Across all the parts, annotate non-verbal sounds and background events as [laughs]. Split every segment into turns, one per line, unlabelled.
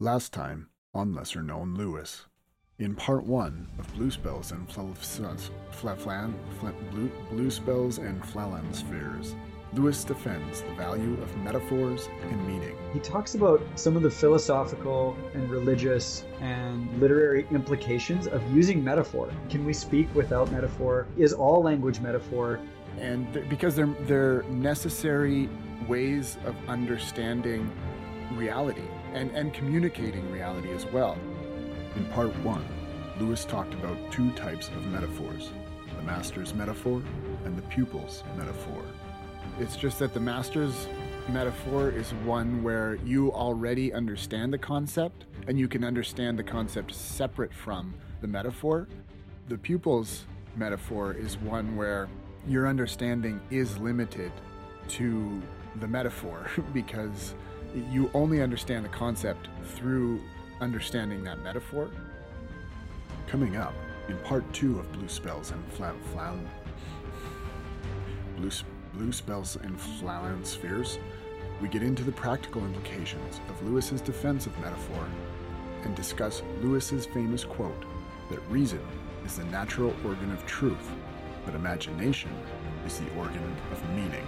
Last time on Lesser Known Lewis. In part one of Bluspels and Fla- Fla- Blue, Bluspels and Flalansferes, Lewis defends the value of metaphors and meaning.
He talks about some of the philosophical and religious and literary implications of using metaphor. Can we speak without metaphor? Is all language metaphor?
And th- because they're, they're necessary ways of understanding reality and, and communicating reality as well. In part one, Lewis talked about two types of metaphors the master's metaphor and the pupil's metaphor. It's just that the master's metaphor is one where you already understand the concept and you can understand the concept separate from the metaphor. The pupil's metaphor is one where your understanding is limited to the metaphor [laughs] because you only understand the concept through understanding that metaphor. Coming up in part two of Bluspels and Flan. Blue, Bluspels and Flalansferes, we get into the practical implications of Lewis's defense of metaphor and discuss Lewis's famous quote that reason is the natural organ of truth, but imagination is the organ of meaning.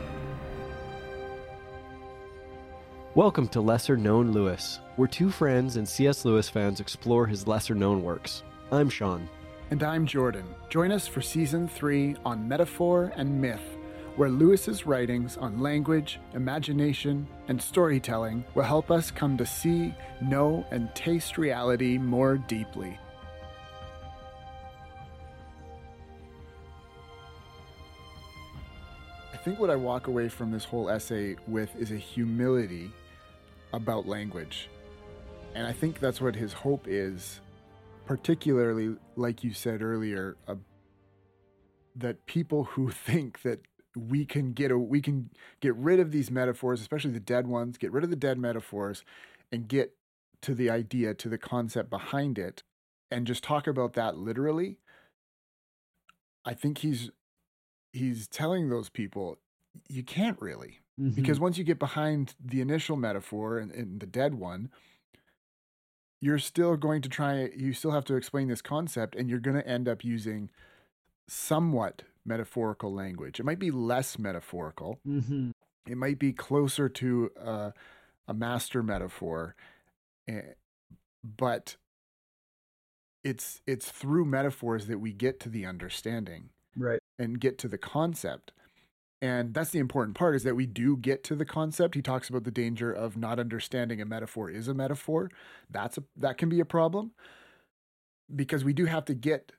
Welcome to Lesser Known Lewis, where two friends and C.S. Lewis fans explore his lesser known works. I'm Sean.
And I'm Jordan. Join us for season three on metaphor and myth, where Lewis's writings on language, imagination, and storytelling will help us come to see, know, and taste reality more deeply. I think what I walk away from this whole essay with is a humility about language. And I think that's what his hope is, particularly, like you said earlier, uh, that people who [laughs] think that we can get a, we can get rid of these metaphors, especially the dead ones, get rid of the dead metaphors, and get to the idea, to the concept behind it, and just talk about that literally. I think he's he's telling those people you can't really
Mm-hmm.
because once you get behind the initial metaphor and, and the dead one you're still going to try you still have to explain this concept and you're going to end up using somewhat metaphorical language it might be less metaphorical
hmm
it might be closer to uh, a master metaphor eh, but it's it's through metaphors that we get to the understanding
right.
and get to the concept. And that's the important part is that we do get to the concept. He talks about the danger of not understanding a metaphor is a metaphor. That's a, that can be a problem because we do have to get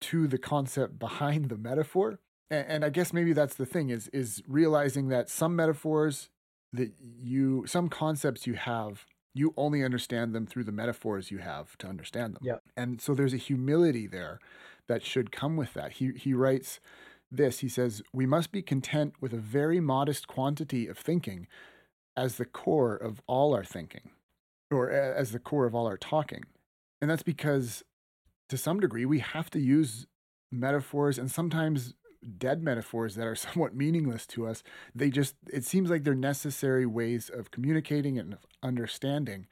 to the concept behind the metaphor. And, and I guess maybe that's the thing is is realizing that some metaphors that you some concepts you have you only understand them through the metaphors you have to understand them.
Yeah.
And so there's a humility there that should come with that. He he writes this. He says, "We must be content with a very modest quantity of thinking as the core of all our thinking, or as the core of all our talking." And that's because to some degree we have to use metaphors and sometimes dead metaphors that are [laughs] somewhat meaningless to us. They just it seems like they're necessary ways of communicating and of understanding.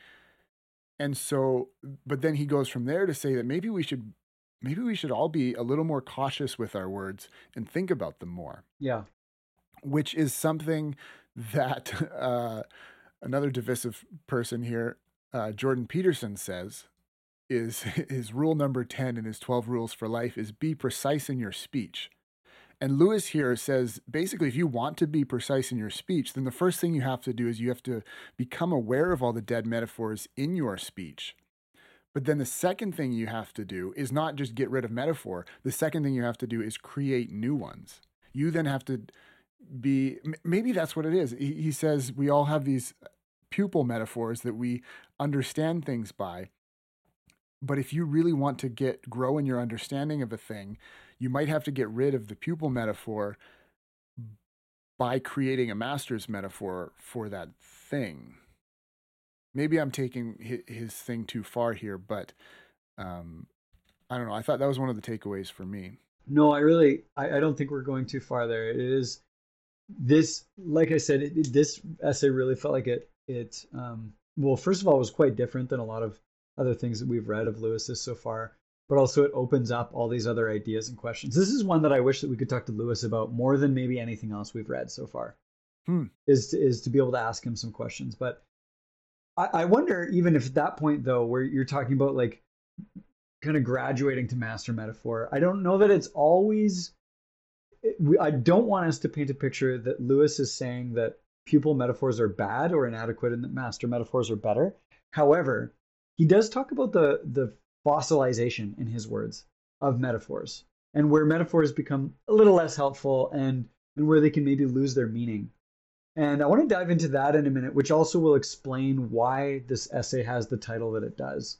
And so but then he goes from there to say that maybe we should maybe we should all be a little more cautious with our words and think about them more,
Yeah.
which is something that [laughs] uh, another divisive person here, uh, Jordan Peterson, says is [laughs] his rule number 10 in his 12 rules for life is be precise in your speech. And Lewis here says basically, if you want to be precise in your speech, then the first thing you have to do is you have to become aware of all the dead metaphors in your speech. But then the second thing you have to do is not just get rid of metaphor. The second thing you have to do is create new ones. You then have to be, maybe that's what it is. He, says we all have these pupil metaphors that we understand things by. But if you really want to get grow in your understanding of a thing, you might have to get rid of the pupil metaphor by creating a master's metaphor for that thing maybe I'm taking hi- his thing too far here, but um, I don't know. I thought that was one of the takeaways for me.
No, I really, I, I don't think we're going too far there. It is this, like I said, it, this essay really felt like it, it um, well, first of all, it was quite different than a lot of other things that we've read of Lewis's so far. But also, it opens up all these other ideas and questions. This is one that I wish that we could talk to Lewis about more than maybe anything else we've read so far.
Hmm.
Is to, is to be able to ask him some questions. But I, wonder, even if at that point though, where you're talking about like kind of graduating to master metaphor, I don't know that it's always. I don't want us to paint a picture that Lewis is saying that pupil metaphors are bad or inadequate and that master metaphors are better. However, he does talk about the the fossilization in his words of metaphors and where metaphors become a little less helpful and and where they can maybe lose their meaning. And I want to dive into that in a minute, which also will explain why this essay has the title that it does.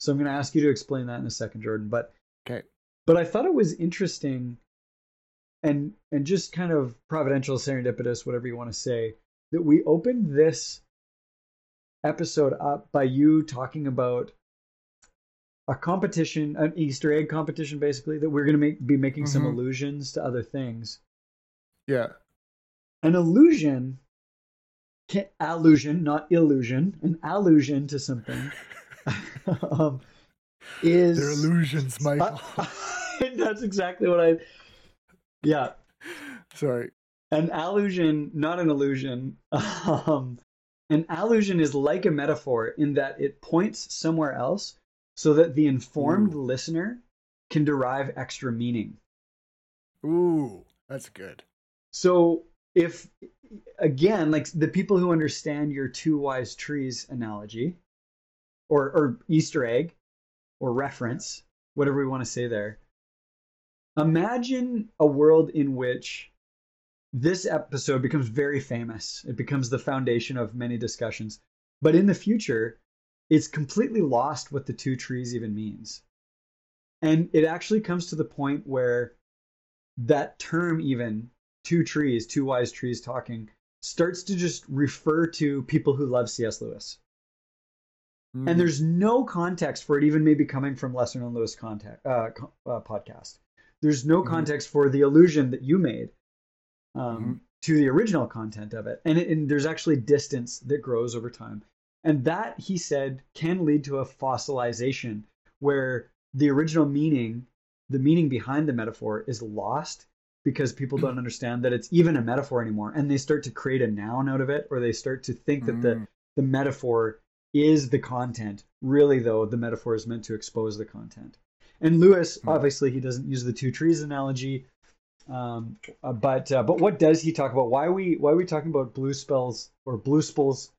So I'm going to ask you to explain that in a second, Jordan. But
okay.
But I thought it was interesting and and just kind of providential, serendipitous, whatever you want to say, that we opened this episode up by you talking about a competition, an Easter egg competition, basically that we're going to make be making mm-hmm. some allusions to other things.
Yeah,
an allusion, can, allusion, not illusion, an allusion to something. [laughs] um, is
they're illusions, [laughs] Michael. Uh, [laughs]
that's exactly what I. Yeah.
Sorry.
An allusion, not an illusion. Um, an allusion is like a metaphor in that it points somewhere else so that the informed Ooh. listener can derive extra meaning.
Ooh, that's good.
So if again, like the people who understand your two wise trees analogy or or Easter egg or reference, whatever we want to say there. Imagine a world in which this episode becomes very famous. It becomes the foundation of many discussions. But in the future, it's completely lost what the two trees even means. And it actually comes to the point where that term, even two trees, two wise trees talking, starts to just refer to people who love C.S. Lewis. Mm. And there's no context for it, even maybe coming from Lesser Known Lewis contact, uh, uh, podcast. There's no mm. context for the allusion that you made um, mm-hmm. to the original content of it. And, it, and there's actually distance that grows over time. And that, he said, can lead to a fossilization where the original meaning, the meaning behind the metaphor, is lost because people don't understand that it's even a metaphor anymore. And they start to create a noun out of it, or they start to think that the, mm. the metaphor is the content. Really, though, the metaphor is meant to expose the content. And Lewis, mm. obviously, he doesn't use the two trees analogy. Um, uh, but uh, but what does he talk about? Why are we why are we talking about bluspels or bluspels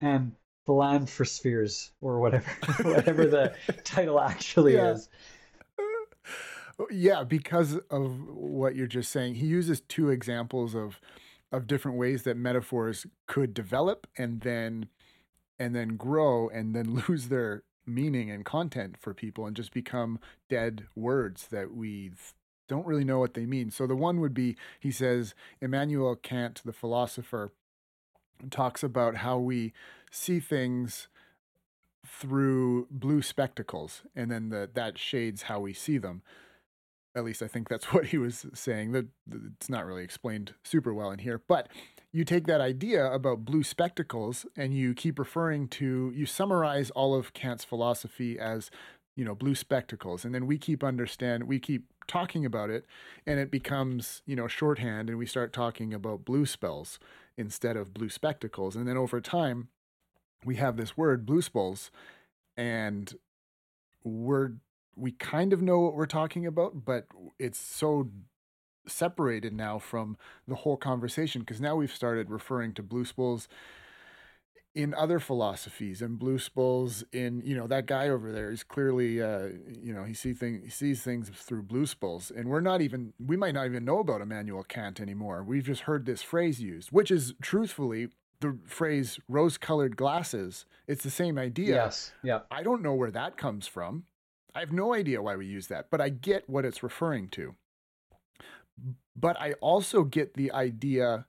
and philanthrospheres or whatever [laughs] whatever the [laughs] title actually yeah. is?
Oh, yeah, because of what you're just saying, he uses two examples of of different ways that metaphors could develop and then and then grow and then [laughs] lose their meaning and content for people and just become dead words that we don't really know what they mean. So the one would be he says Immanuel Kant, the philosopher, talks about how we see things through blue spectacles and then the, that shades how we see them at least I think that's [laughs] what he was saying. That it's not really explained super well in here, but you take that idea about blue spectacles and you keep referring to you summarize all of Kant's philosophy as you know blue spectacles and then we keep understand we keep talking about it and it becomes you know shorthand and we start talking about bluspels instead of blue spectacles and then over time we have this word bluspels and we're we kind of know what we're talking about, but it's so separated now from the whole conversation because now we've started referring to blue spools in other philosophies and blue spools in you know that guy over there is clearly uh you know he see thing he sees things through blue spools and we're not even we might not even know about Immanuel Kant anymore. We've just heard this phrase used which is truthfully the phrase rose colored glasses it's the same idea.
Yes yeah.
I don't know where that comes from I have no idea why we use that, but I get what it's referring to. But I also get the idea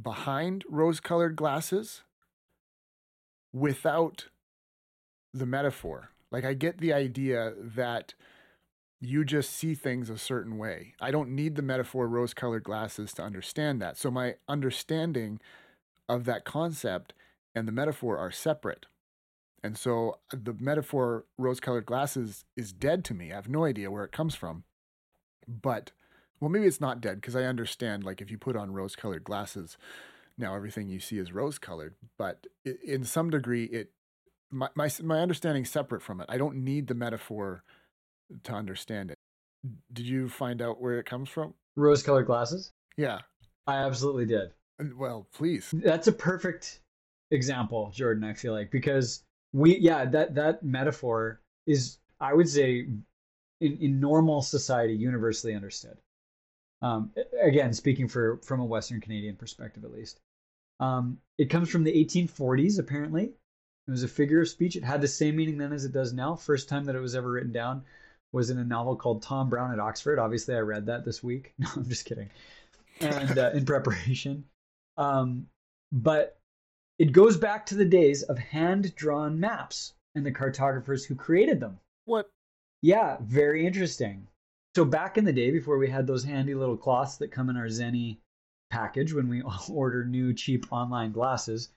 behind rose colored glasses without the metaphor. Like, I get the idea that you just see things a certain way. I don't need the metaphor rose colored glasses to understand that. So, my understanding of that concept and the metaphor are separate. And so uh, the metaphor rose colored glasses is dead to me. I have no idea where it comes from. But, well, maybe it's not dead because I understand, like, if you put on rose colored glasses, now everything you see is rose colored. But in some degree, it, my, my, my understanding separate from it. I don't need the metaphor to understand it. Did you find out where it comes from?
Rose colored glasses?
Yeah.
I absolutely did.
Well, please.
That's a perfect example, Jordan, I feel like, because we yeah that that metaphor is i would say in, in normal society universally understood. Um, again speaking for from a western canadian perspective at least. Um, it comes from the 1840s apparently. It was a figure of speech. It had the same meaning then as it does now. First time that it was ever written down was in a novel called tom brown at oxford. Obviously i read that this week. [laughs] No i'm just kidding. And uh, in preparation. Um, but it goes back to the days of hand drawn maps and the cartographers who created them.
What?
Yeah, very interesting. So, back in the day, before we had those handy little cloths that come in our Zenni package when we [laughs] order new cheap online glasses,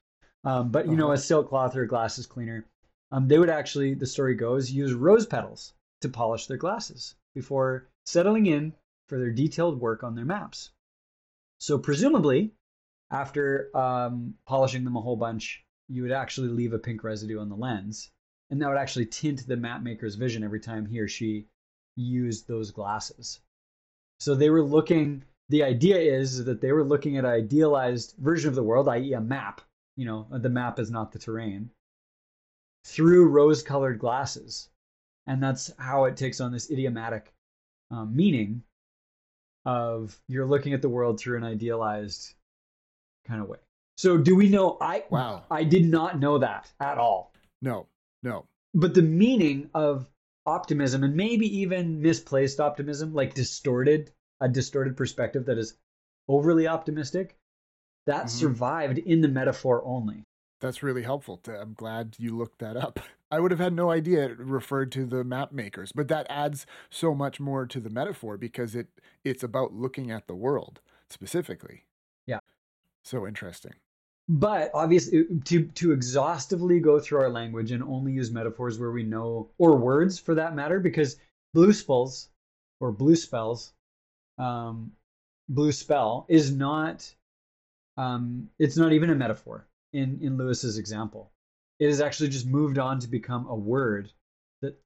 um, but you uh-huh. know, a silk cloth or a glasses cleaner, um, they would actually, the story goes, use rose petals to polish their glasses before settling in for their detailed work on their maps. So, presumably, after um, polishing them a whole bunch, you would actually leave a pink residue on the lens. And that would actually tint the map maker's vision every time he or she used those glasses. So they were looking, the idea is that they were looking at an idealized version of the world, i.e., a map. You know, the map is not the terrain, through rose colored glasses. And that's how it takes on this idiomatic um, meaning of you're looking at the world through an idealized kind of way. So do we know I
wow.
I did not know that at all.
No. No.
But the meaning of optimism and maybe even misplaced optimism, like distorted, a distorted perspective that is overly optimistic, that mm-hmm. survived in the metaphor only.
That's really helpful. To, I'm glad you looked that up. [laughs] I would have had no idea it referred to the map makers, but that adds so much more to the metaphor because it it's about looking at the world specifically.
Yeah.
So interesting.
But obviously, to to exhaustively go through our language and only use metaphors where we know, or words for that matter, because bluspels or bluspels, um, bluspel is not, um, it's not even a metaphor in in Lewis's example. It has actually just moved on to become a word that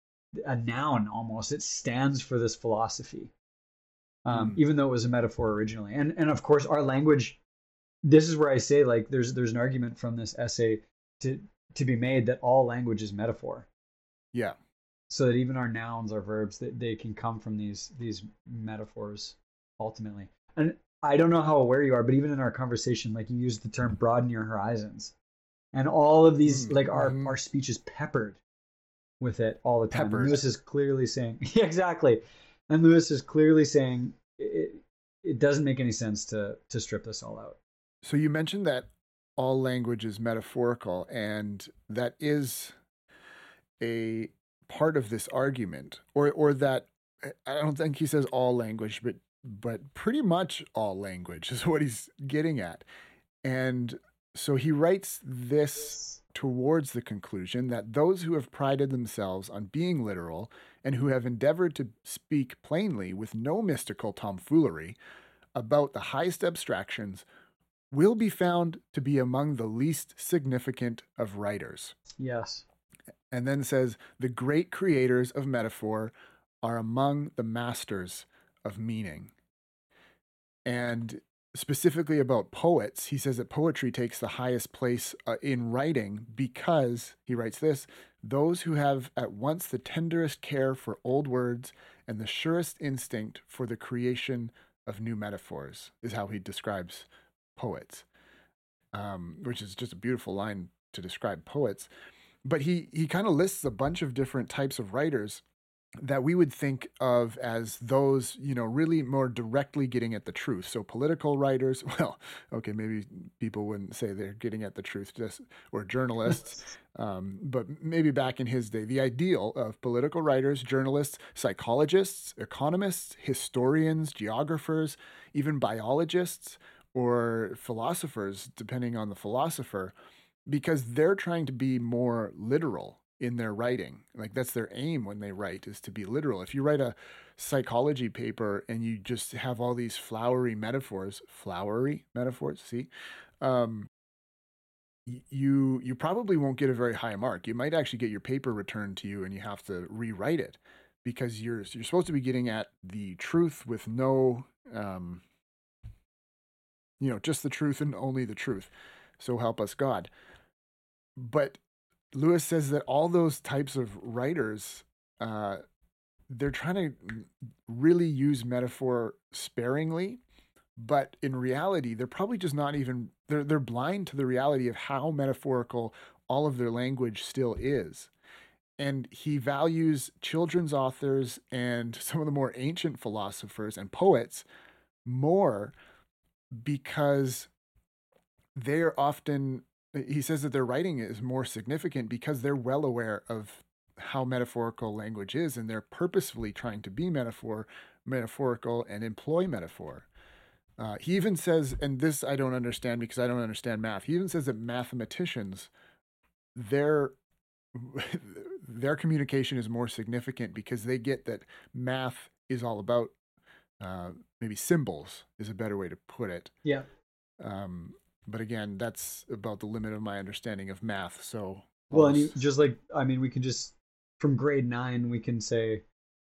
a noun almost. It stands for this philosophy, um, mm. even though it was a metaphor originally. And and of course, our language this is where I say like there's there's an argument from this essay to to be made that all language is metaphor.
Yeah.
So that even our nouns, our verbs, that they can come from these these metaphors ultimately. And I don't know how aware you are, but even in our conversation, like you used the term broaden your horizons. And all of these mm-hmm. like our, mm-hmm. our speech is peppered with it all the time. Lewis is clearly saying [laughs] yeah, exactly. And Lewis is clearly saying it, it doesn't make any sense to to strip this all out.
So you mentioned that all language is metaphorical, and that is a part of this argument, or or that eh, I don't think he says all language, but but pretty much all language [laughs] is what he's getting at. And so he writes this towards the conclusion that those who have prided themselves on being literal and who have endeavored to speak plainly with no mystical tomfoolery about the highest abstractions will be found to be among the least significant of writers.
Yes.
And then says, the great creators of metaphor are among the masters of meaning. And specifically about poets, he says that poetry takes the highest place uh, in writing because, he writes this, those who have at once the tenderest care for old words and the surest instinct for the creation of new metaphors, is how he describes poets, um, which is just a beautiful line to describe poets. But he he kind of lists a bunch of different types of writers that we would think of as those, you know, really more directly getting at the truth. So political writers, [laughs] well, okay, maybe people wouldn't say they're getting at the truth, just or journalists, [laughs] um, but maybe back in his day, the ideal of political writers, journalists, psychologists, economists, historians, geographers, even biologists or philosophers, depending on the philosopher, because they're trying to be more literal in their writing. Like that's their aim when they write is to be literal. If you write a psychology paper and you just have all these flowery metaphors, flowery metaphors, see, um, you you probably won't get a very high mark. You might actually get your paper returned to you and you have to rewrite it because you're you're supposed to be getting at the truth with no um, you know just the truth and only the truth. So help us God. But Lewis says that all those types of writers, uh, they're trying to really use metaphor sparingly, but in reality, they're probably just not even they're they're blind to the reality of how metaphorical all of their language still is. And he values children's authors and some of the more ancient philosophers and poets more because they're often he says that their writing is more significant because they're well aware of how metaphorical language is and they're purposefully trying to be metaphor metaphorical and employ metaphor. Uh, he even says and this i don't understand because i don't understand math he even says that mathematicians their [laughs] their communication is more significant because they get that math is all about uh, maybe symbols is a better way to put it
yeah
um, but again, that's about the limit of my understanding of math. So
well, and you, just like I mean, we can just from grade nine, we can say,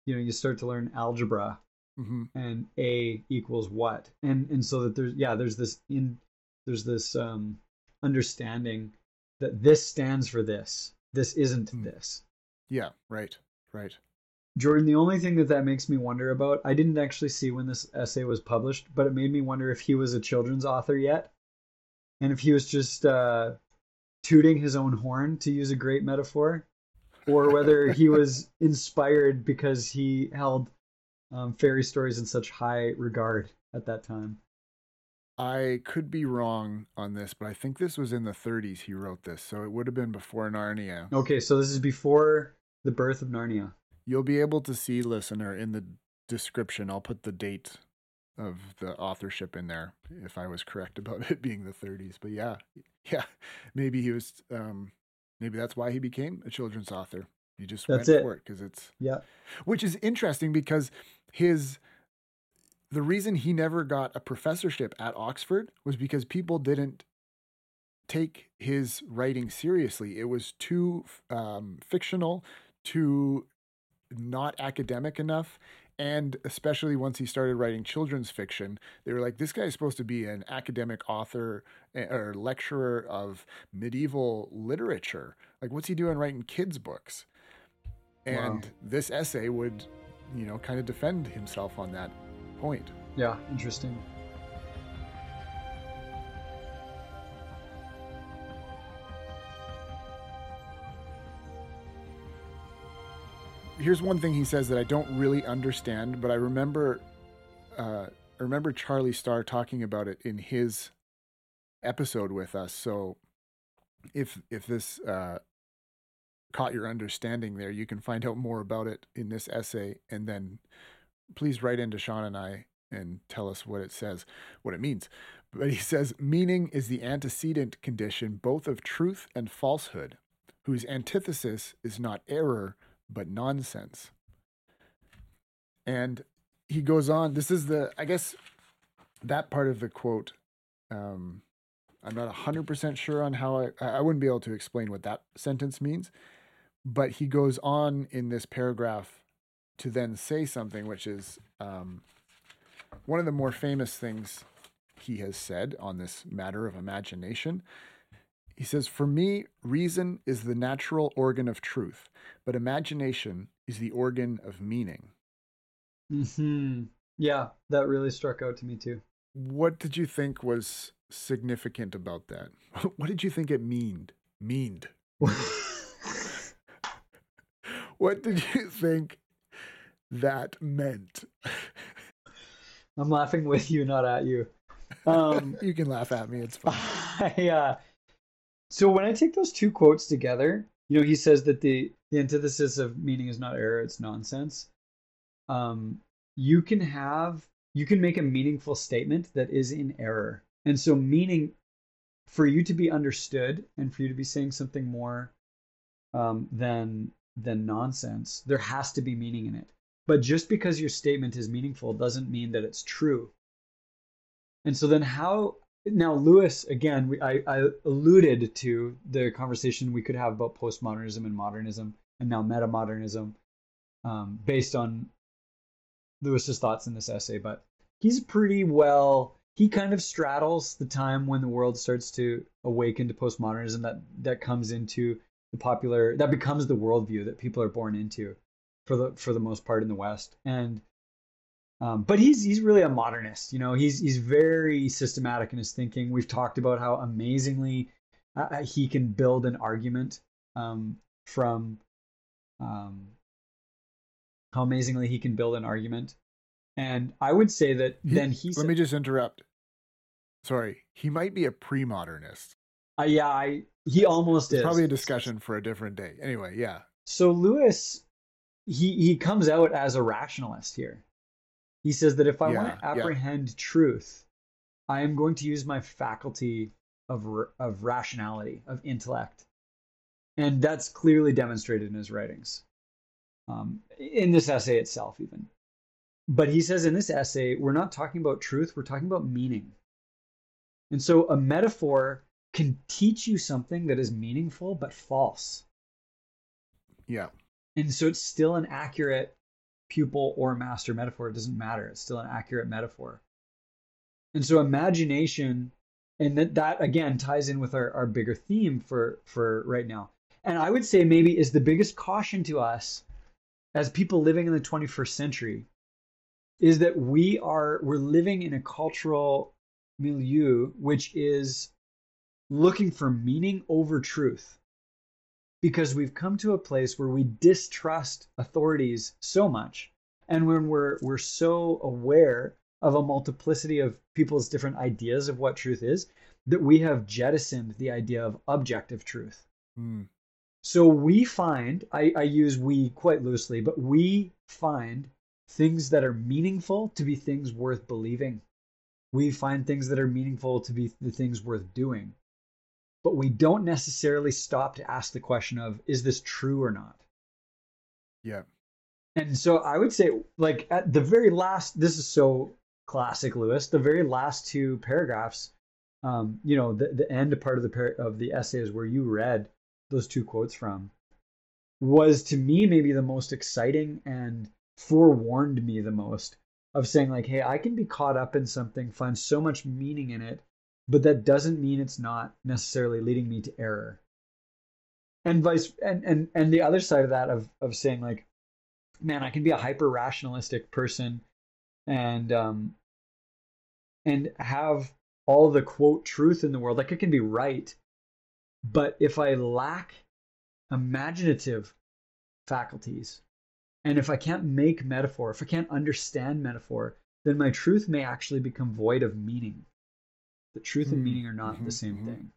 you know, you start to learn algebra,
mm-hmm.
and a equals what, and and so that there's yeah, there's this in there's this um understanding that this stands for this. This isn't mm. this.
Yeah. Right. Right.
Jordan, the only thing that that makes me wonder about, I didn't actually see when this essay was published, but it made me wonder if he was a children's author yet and if he was just uh, tooting his own horn, to use a great metaphor, or whether he [laughs] was inspired because he held um, fairy stories in such high regard at that time.
I could be wrong on this, but I think this was in the 30s he wrote this, so it would have been before Narnia.
Okay, so this is before the birth of Narnia.
You'll be able to see, listener, in the description, I'll put the date of the authorship in there if I was correct [laughs] about it being the 30s. But yeah, yeah, maybe he was. Um, maybe that's why he became a children's author. He just
that's
went
it.
for it because it's
yeah,
which is interesting because his the reason he never got a professorship at Oxford was because people didn't take his writing seriously. It was too um, fictional, too not academic enough and especially once he started writing children's fiction, they were like, this guy is supposed to be an academic author eh, or lecturer of medieval literature. Like, what's he doing writing kids' books? And wow. this essay would, you know, kind of defend himself on that point.
Yeah, interesting.
Here's one thing he says that I don't really understand, but I remember uh, I remember Charlie Starr talking about it in his episode with us. So if if this uh, caught your understanding there, you can find out more about it in this essay, and then please write into Sean and I and tell us what it says, what it means. But he says meaning is the antecedent condition both of truth and falsehood, whose antithesis is not error but nonsense. And he goes on. This is the, I guess, that part of the quote. Um, I'm not 100% sure on how I, I wouldn't be able to explain what that sentence means. But he goes on in this paragraph to then say something, which is um, one of the more famous things he has said on this matter of imagination. He says, For me, reason is the natural organ of truth, but imagination is the organ of meaning.
Hmm. Yeah, that really struck out to me too.
What did you think was significant about that? [laughs] What did you think it meaned? Meaned. [laughs] what did you think that meant?
I'm laughing with you, not at you. [laughs] Um,
you can laugh at me. It's fine.
Uh, so when I take those two quotes together, you know, he says that the the antithesis of meaning is not error, it's nonsense. Um, you can have you can make a meaningful statement that is in error. And so meaning for you to be understood and for you to be saying something more um, than than nonsense, there has to be meaning in it. But just because your statement is meaningful doesn't mean that it's true. And so then how now Lewis again we, I, I alluded to the conversation we could have about postmodernism and modernism and now metamodernism um, based on Lewis's thoughts in this essay, but he's pretty well he kind of straddles the time when the world starts to awaken to postmodernism that that comes into the popular that becomes the worldview that people are born into for the for the most part in the West. And um, but he's he's really a modernist. You know, he's he's very systematic in his thinking. We've talked about how amazingly uh, uh he can build an argument um, from um, how amazingly he can build an argument. And I would say that
He-
then he's
Let me just interrupt. Sorry, he might be a pre-modernist.
uh, yeah, I he almost
It's
is
probably a discussion for a different day. Anyway, yeah.
So Lewis, he he comes out as a rationalist here. He says that if I want
Yeah,
to
yeah.
apprehend truth, I am going to use my faculty of of rationality, of intellect, and that's clearly demonstrated in his writings, um, in this essay itself, even. But he says in this essay, we're not talking about truth; we're talking about meaning. And so, a metaphor can teach you something that is meaningful but false.
Yeah.
And so it's still an accurate pupil or master metaphor. It doesn't matter. It's still an accurate metaphor. And so imagination, and that, that again ties in with our, our bigger theme for, for right now. And I would say maybe is the biggest caution to us as people living in the 21st century is that we are we're living in a cultural milieu which is looking for meaning over truth because we've come to a place where we distrust authorities so much and when we're we're so aware of a multiplicity of people's different ideas of what truth is that we have jettisoned the idea of objective truth.
Hmm.
so we find I, I use we quite loosely but we find things that are meaningful to be things worth believing. We find things that are meaningful to be the things worth doing but we don't necessarily stop to ask the question of is this true or not
Yeah.
and so i would say like at the very last this is so classic lewis the very last two paragraphs um, you know the, the end part of the par- of the essay is where you read those two quotes from was to me maybe the most exciting and forewarned me the most of saying like hey i can be caught up in something find so much meaning in it but that doesn't mean it's not necessarily leading me to error. And vice and and and the other side of that of of saying like man i can be a hyper rationalistic person and um and have all the quote truth in the world like it can be right but if i lack imaginative faculties and if i can't make metaphor if i can't understand metaphor then my truth may actually become void of meaning the truth and
Hmm.
meaning are not the
Mhm,
same
mhm.
thing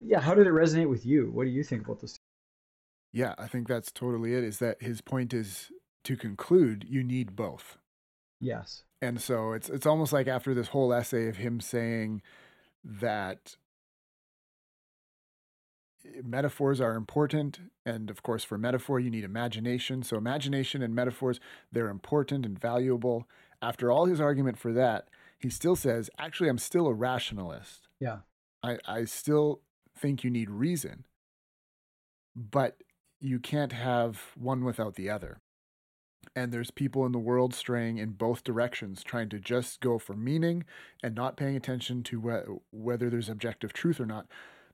yeah how did it resonate with you what do you think about this
Yeah, I think that's totally it. Is that his point is to conclude, you need both.
yes
And so it's it's almost like after this whole essay of him saying that metaphors are important and of course for metaphor you need imagination. So imagination and metaphors they're important and valuable. After all his argument for that, he still says, actually I'm still a rationalist.
yeah
I, I still think you need reason, but you can't have one without the other. And there's people in the world straying in both directions, trying to just go for meaning and not paying attention to whe- whether there's objective truth or not.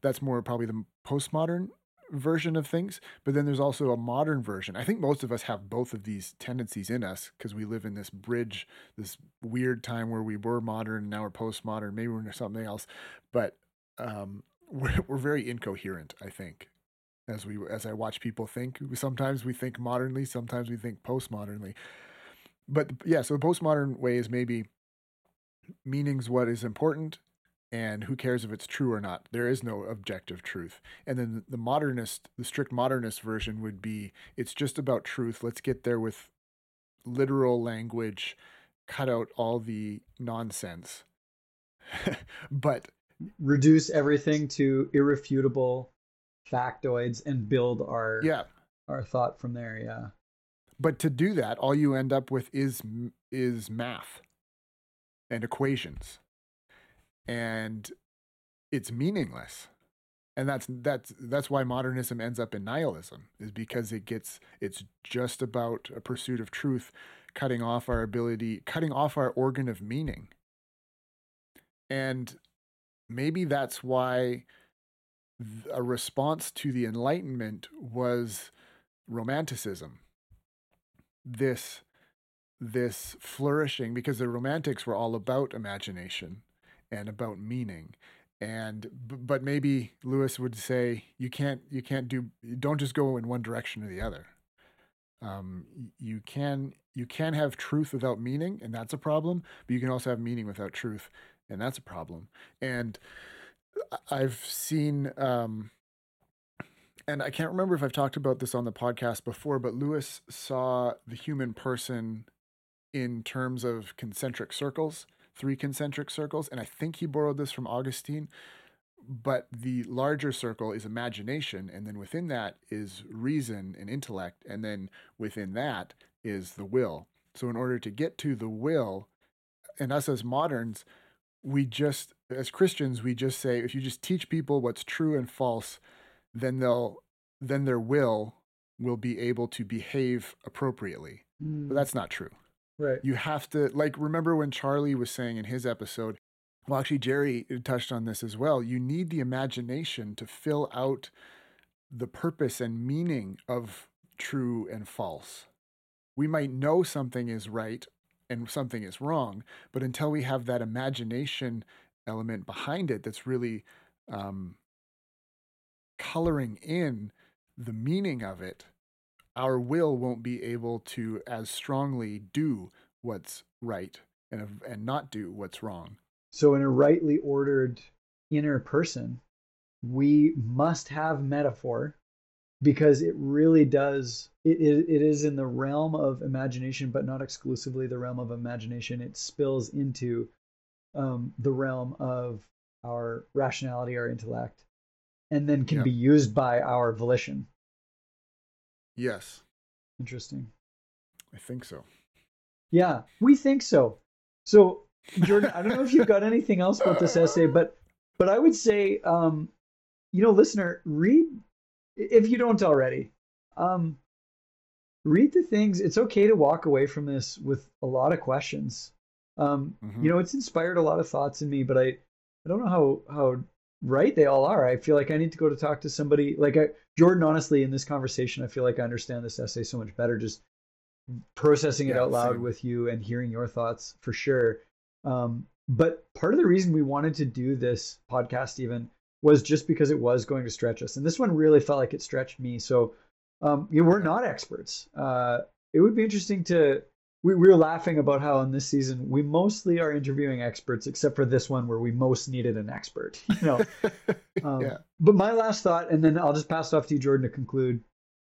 That's more probably the postmodern version of things. But then there's also a modern version. I think most of us have both of these tendencies in us because we live in this bridge, this weird time where we were modern and now we're postmodern. Maybe we're something else. But um, [laughs] we're, we're very incoherent, I think. As we as I watch people think, sometimes we think modernly, sometimes we think postmodernly. But yeah, so the postmodern way is maybe meaning's what is important, and who cares if it's true or not? There is no objective truth. And then the modernist, the strict modernist version would be it's just about truth. Let's get there with literal language, cut out all the nonsense. [laughs] but
reduce everything to irrefutable factoids and build our
Yeah.
our thought from there. Yeah.
But to do that, all you end up with is is math and equations. And it's meaningless. And that's that's that's why modernism ends up in nihilism is because it gets it's just about a pursuit of truth cutting off our ability cutting off our organ of meaning. And maybe that's why a response to the enlightenment was romanticism this this flourishing because the romantics were all about imagination and about meaning. And but maybe lewis would say you can't you can't do don't just go in one direction or the other. Um, you can you can have truth without meaning and that's a problem but you can also have meaning without truth and that's a problem. And i've seen um, and I can't remember if I've talked about this on the podcast before, but Lewis saw the human person in terms of concentric circles, three concentric circles. And I think he borrowed this from Augustine. But the larger circle is imagination. And then within that is reason and intellect. And then within that is the will. So, in order to get to the will, and us as moderns, we just, as Christians, we just say if you just teach people what's true and false, then they'll then their will will be able to behave appropriately. Mm. But that's not true.
Right.
You have to like remember when Charlie was saying in his episode, well actually Jerry touched on this as well. You need the imagination to fill out the purpose and meaning of true and false. We might know something is right and something is wrong, but until we have that imagination element behind it that's really um, coloring in the meaning of it, our will won't be able to as strongly do what's right and and not do what's wrong.
So in a rightly ordered inner person, we must have metaphor because it really does it, it, it is in the realm of imagination but not exclusively the realm of imagination it spills into um, the realm of our rationality our intellect and then can be used by our volition.
Yes.
Interesting.
I think so.
Yeah, we think so. So, Jordan, I don't know if you've got anything else about this essay, but but I would say, um, you know, listener, read if you don't already. Um, read the things. It's okay to walk away from this with a lot of questions. Um, mm-hmm. You know, it's inspired a lot of thoughts in me, but I I don't know how how right they all are. I feel like i need to go to talk to somebody like I, jordan honestly in this conversation i feel like i understand this essay so much better just processing it yeah, out loud same. with you and hearing your thoughts for sure. Um, but part of the reason we wanted to do this podcast even was just because it was going to stretch us and this one really felt like it stretched me so um, you know, we're not experts. Uh, it would be interesting to we, we were laughing about how in this season we mostly are interviewing experts, except for this one where we most needed an expert. You know. [laughs] um, yeah. But my last thought, and then I'll just pass it off to you, Jordan, to conclude,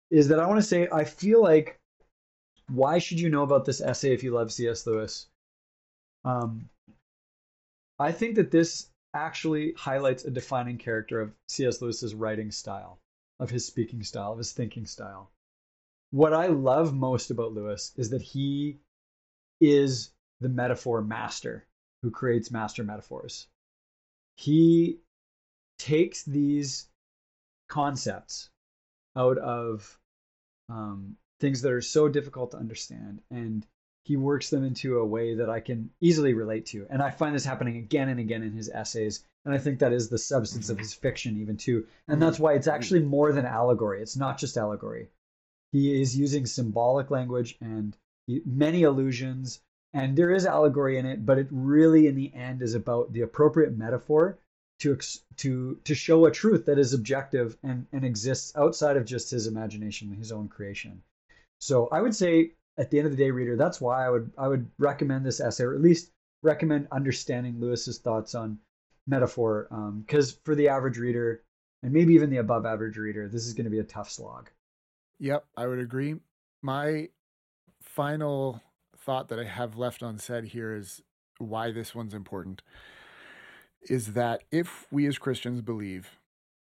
is that I want to say I feel like why should you know about this essay if you love C.S. Lewis? Um, I think that this actually highlights a defining character of C.S. Lewis's writing style, of his speaking style, of his thinking style what I love most about Lewis is that he is the metaphor master who creates master metaphors. He takes these concepts out of um, things that are so difficult to understand and he works them into a way that I can easily relate to. And I find this happening again and again in his essays. And I think that is the substance of his fiction, even too. And that's why it's actually more than allegory. It's not just allegory. He is using symbolic language and many allusions, and there is allegory in it, but it really, in the end, is about the appropriate metaphor to to to show a truth that is objective and and exists outside of just his imagination, his own creation. So I would say, at the end of the day, reader, that's why I would I would recommend this essay, or at least recommend understanding Lewis's thoughts on metaphor, because um, for the average reader, and maybe even the above average reader, this is going to be a tough slog.
Yep, I would agree. My final thought that I have left unsaid here is why this one's important. is that if we as Christians believe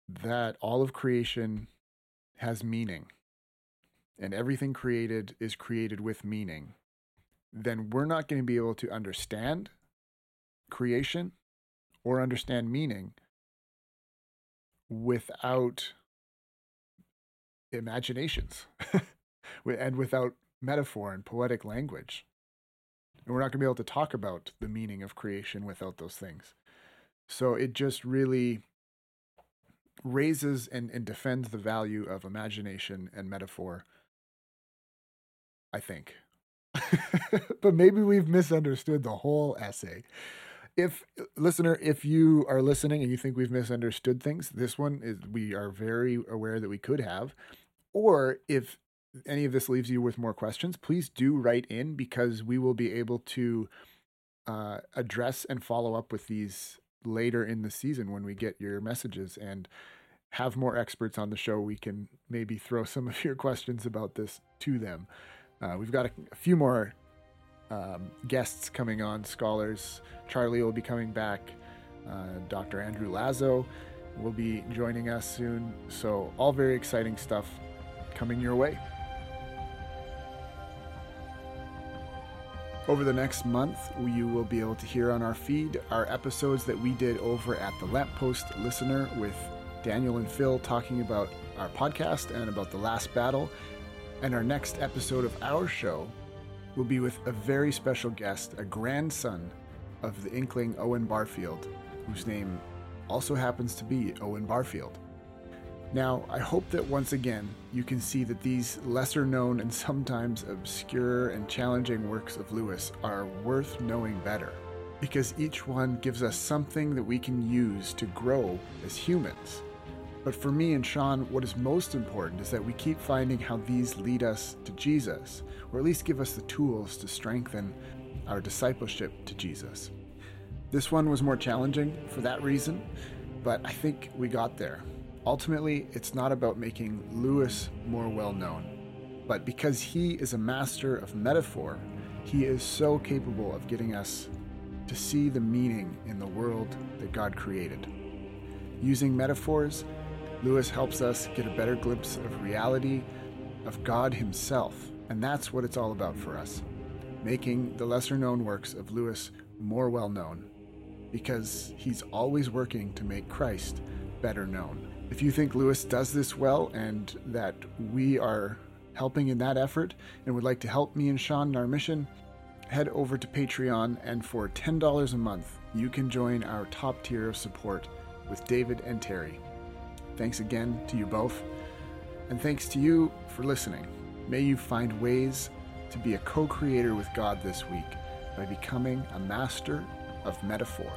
that all of creation has meaning and everything created is created with meaning, then we're not going to be able to understand creation or understand meaning without imaginations [laughs] and without metaphor and poetic language. And we're not going to be able to talk about the meaning of creation without those things. So it just really raises and, and defends the value of imagination and metaphor, I think. [laughs] but maybe we've misunderstood the whole essay. If listener, if you are listening and you think we've misunderstood things, this one is we are very aware that we could have. Or if any of this leaves you with more questions, please do write in because we will be able to uh, address and follow up with these later in the season when we get your messages and have more experts on the show. We can maybe throw some of your questions about this to them. Uh, we've got a, a few more um, guests coming on, scholars. Charlie will be coming back. Uh, Dr. Andrew Lazo will be joining us soon. So, all very exciting stuff coming your way. Over the next month, you will be able to hear on our feed our episodes that we did over at the Lamppost Listener with Daniel and Phil talking about our podcast and about the last battle. And our next episode of our show will be with a very special guest, a grandson of the Inkling Owen Barfield, whose name also happens to be Owen Barfield. Now, I hope that once again you can see that these lesser known and sometimes obscure and challenging works of Lewis are worth knowing better, because each one gives us something that we can use to grow as humans. But for me and Sean, what is most important is that we keep finding how these lead us to Jesus, or at least give us the tools to strengthen our discipleship to Jesus. This one was more challenging for that reason, but I think we got there. Ultimately, it's not about making Lewis more well known, but because he is a master of metaphor, he is so capable of getting us to see the meaning in the world that God created. Using metaphors, Lewis helps us get a better glimpse of reality, of God Himself, and that's what it's all about for us making the lesser known works of Lewis more well known, because he's always working to make Christ better known. If you think Lewis does this well and that we are helping in that effort and would like to help me and Sean in our mission, head over to Patreon and for $10 a month, you can join our top tier of support with David and Terry. Thanks again to you both, and thanks to you for listening. May you find ways to be a co creator with God this week by becoming a master of metaphor.